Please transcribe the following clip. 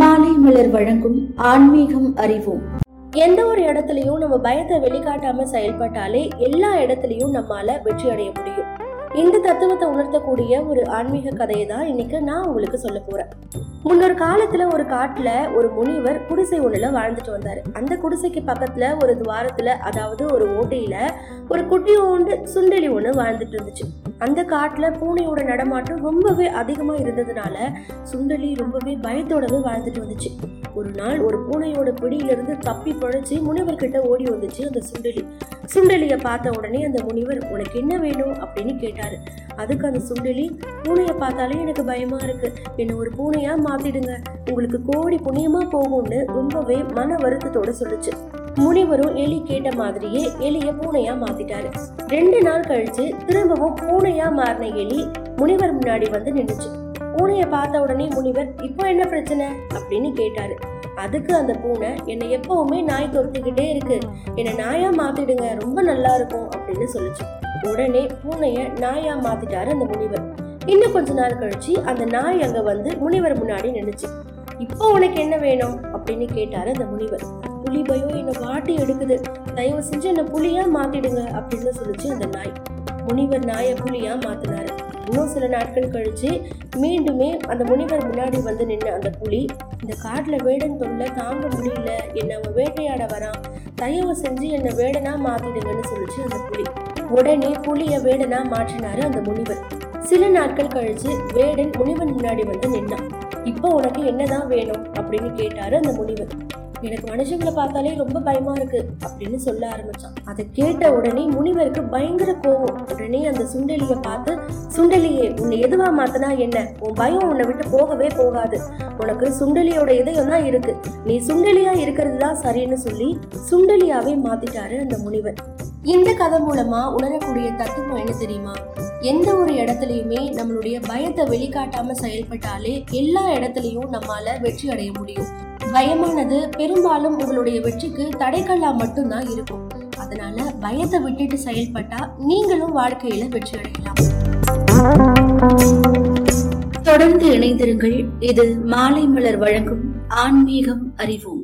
மாலை மலர் வழங்கும் ஆன்மீகம் அறிவோம். எந்த ஒரு இடத்துலயும் நம்ம பயத்தை வெளிக்காட்டாம செயல்பட்டாலே எல்லா இடத்துலயும் நம்மால வெற்றி அடைய முடியும். இந்த தத்துவத்தை உணர்த்தக்கூடிய ஒரு ஆன்மீக கதையை தான் இன்னைக்கு நான் உங்களுக்கு சொல்ல போறேன். முன்னொரு காலத்துல ஒரு காட்டுல ஒரு முனிவர் குடிசை ஒண்ணுல வாழ்ந்துட்டு வந்தாரு. அந்த குடிசைக்கு பக்கத்துல ஒரு துவாரத்துல அதாவது ஒரு ஓட்டையில ஒரு குட்டியோண்டு சுண்டெலி ஒண்ணு வாழ்ந்துட்டு இருந்துச்சு. அந்த காட்டில் பூனையோட நடமாட்டம் ரொம்பவே அதிகமாக இருந்ததுனால சுண்டலி ரொம்பவே பயத்தோடவே வாழ்ந்துட்டு வந்துச்சு. ஒரு நாள் ஒரு பூனையோட பிடியிலிருந்து தப்பி பழைச்சு முனிவர்கிட்ட ஓடி வந்துச்சு அந்த சுண்டலி சுண்டலியை பார்த்த உடனே அந்த முனிவர் உனக்கு என்ன வேணும்? அப்படின்னு கேட்டாரு. அதுக்கு அந்த சுண்டலி பூனையை பார்த்தாலே எனக்கு பயமா இருக்கு. என்னை ஒரு பூனையா மாத்திடுங்க. உங்களுக்கு கோடி புண்ணியமா போகும்னு ரொம்பவே மன வருத்தத்தோட சொல்லுச்சு. முனிவரும் எலி கேட்ட மாதிரியே எலிய பூனையா மாத்திட்டாரு. ரெண்டு நாள் கழிச்சு திரும்பவும் பூனையா மாறின எலி முனிவர் முன்னாடி வந்து நின்னுச்சு. பூனையை பார்த்த உடனே முனிவர் இப்போ என்ன பிரச்சனை? அப்படின்னு கேட்டாரு. அதுக்கு அந்த பூனை என்னை எப்பவுமே நாய் தொட்டுக்கிட்டே இருக்கு. என்னை நாயா மாத்திடுங்க ரொம்ப நல்லா இருக்கும் அப்படின்னு சொல்லுச்சு. உடனே பூனைய நாயா மாத்திட்டாரு அந்த முனிவர். இன்னும் கொஞ்ச நாள் கழிச்சு அந்த நாய் அங்க வந்து முனிவர் முன்னாடி நின்னுச்சு. இப்போ உனக்கு என்ன வேணும்? அப்படின்னு கேட்டாரு அந்த முனிவர். புலி பயம் என்னை வாட்டி எடுக்குது. தயவு செஞ்சு என்னை புலியா மாத்திடுங்க அப்படின்னு சொல்லிச்சு அந்த நாய். முனிவர் நாயை புலியா மாத்தினாரு. இன்னும் சில நாட்கள் கழிச்சு மீண்டுமே அந்த முனிவர் முன்னாடி வந்து நின்ன அந்த புலி இந்த காட்டுல வேடன் தொல்லை தாங்க முடியல என்னை அவன் வேட்டையாட வரான். தயவு செஞ்சு என்னை வேடனா மாத்திடுங்கன்னு சொல்லிச்சு அந்த புலி. உடனே புலியை வேடனா மாற்றினாரு அந்த முனிவர். சில நாட்கள் கழிச்சு வேடன் முனிவன் முன்னாடி வந்து நின்னான். இப்போ உனக்கு என்னதான் வேணும் அப்படின்னு கேட்டாரு அந்த முனிவர். எனக்கு மனுஷங்களை பார்த்தாலே ரொம்ப பயமா இருக்கு அப்படின்னு சொல்ல ஆரம்பிச்சான். அதை கேட்ட உடனே முனிவருக்கு பயங்கர கோவம் உடனே அந்த சுண்டலிய பார்த்து சுண்டலியே உன்னை எதுவா மாத்தினா என்ன? உன் பயம் உன்னை விட்டு போகவே போகாது. உனக்கு சுண்டலியோட இதயம் தான் இருக்கு. நீ சுண்டலியா இருக்கிறது தான் சரின்னு சொல்லி சுண்டலியாவே மாத்திட்டாரு அந்த முனிவர். இந்த கதை மூலமா உணரக்கூடிய தத்துவம் என்ன தெரியுமா? எந்த ஒரு இடத்துலையுமே நம்மளுடைய பயத்தை வெளிக்காட்டாம செயல்பட்டாலே எல்லா இடத்துலையும் நம்மால வெற்றி அடைய முடியும். பயமானது பெரும்பாலும் உங்களுடைய வெற்றிக்கு தடைக்கல்லா மட்டும்தான் இருக்கும். அதனால பயத்தை விட்டுட்டு செயல்பட்டா நீங்களும் வாழ்க்கையில வெற்றி அடையலாம். தொடர்ந்து இணைந்திருங்கள். இது மாலை மலர் வழங்கும் ஆன்மீகம் அறிவோம்.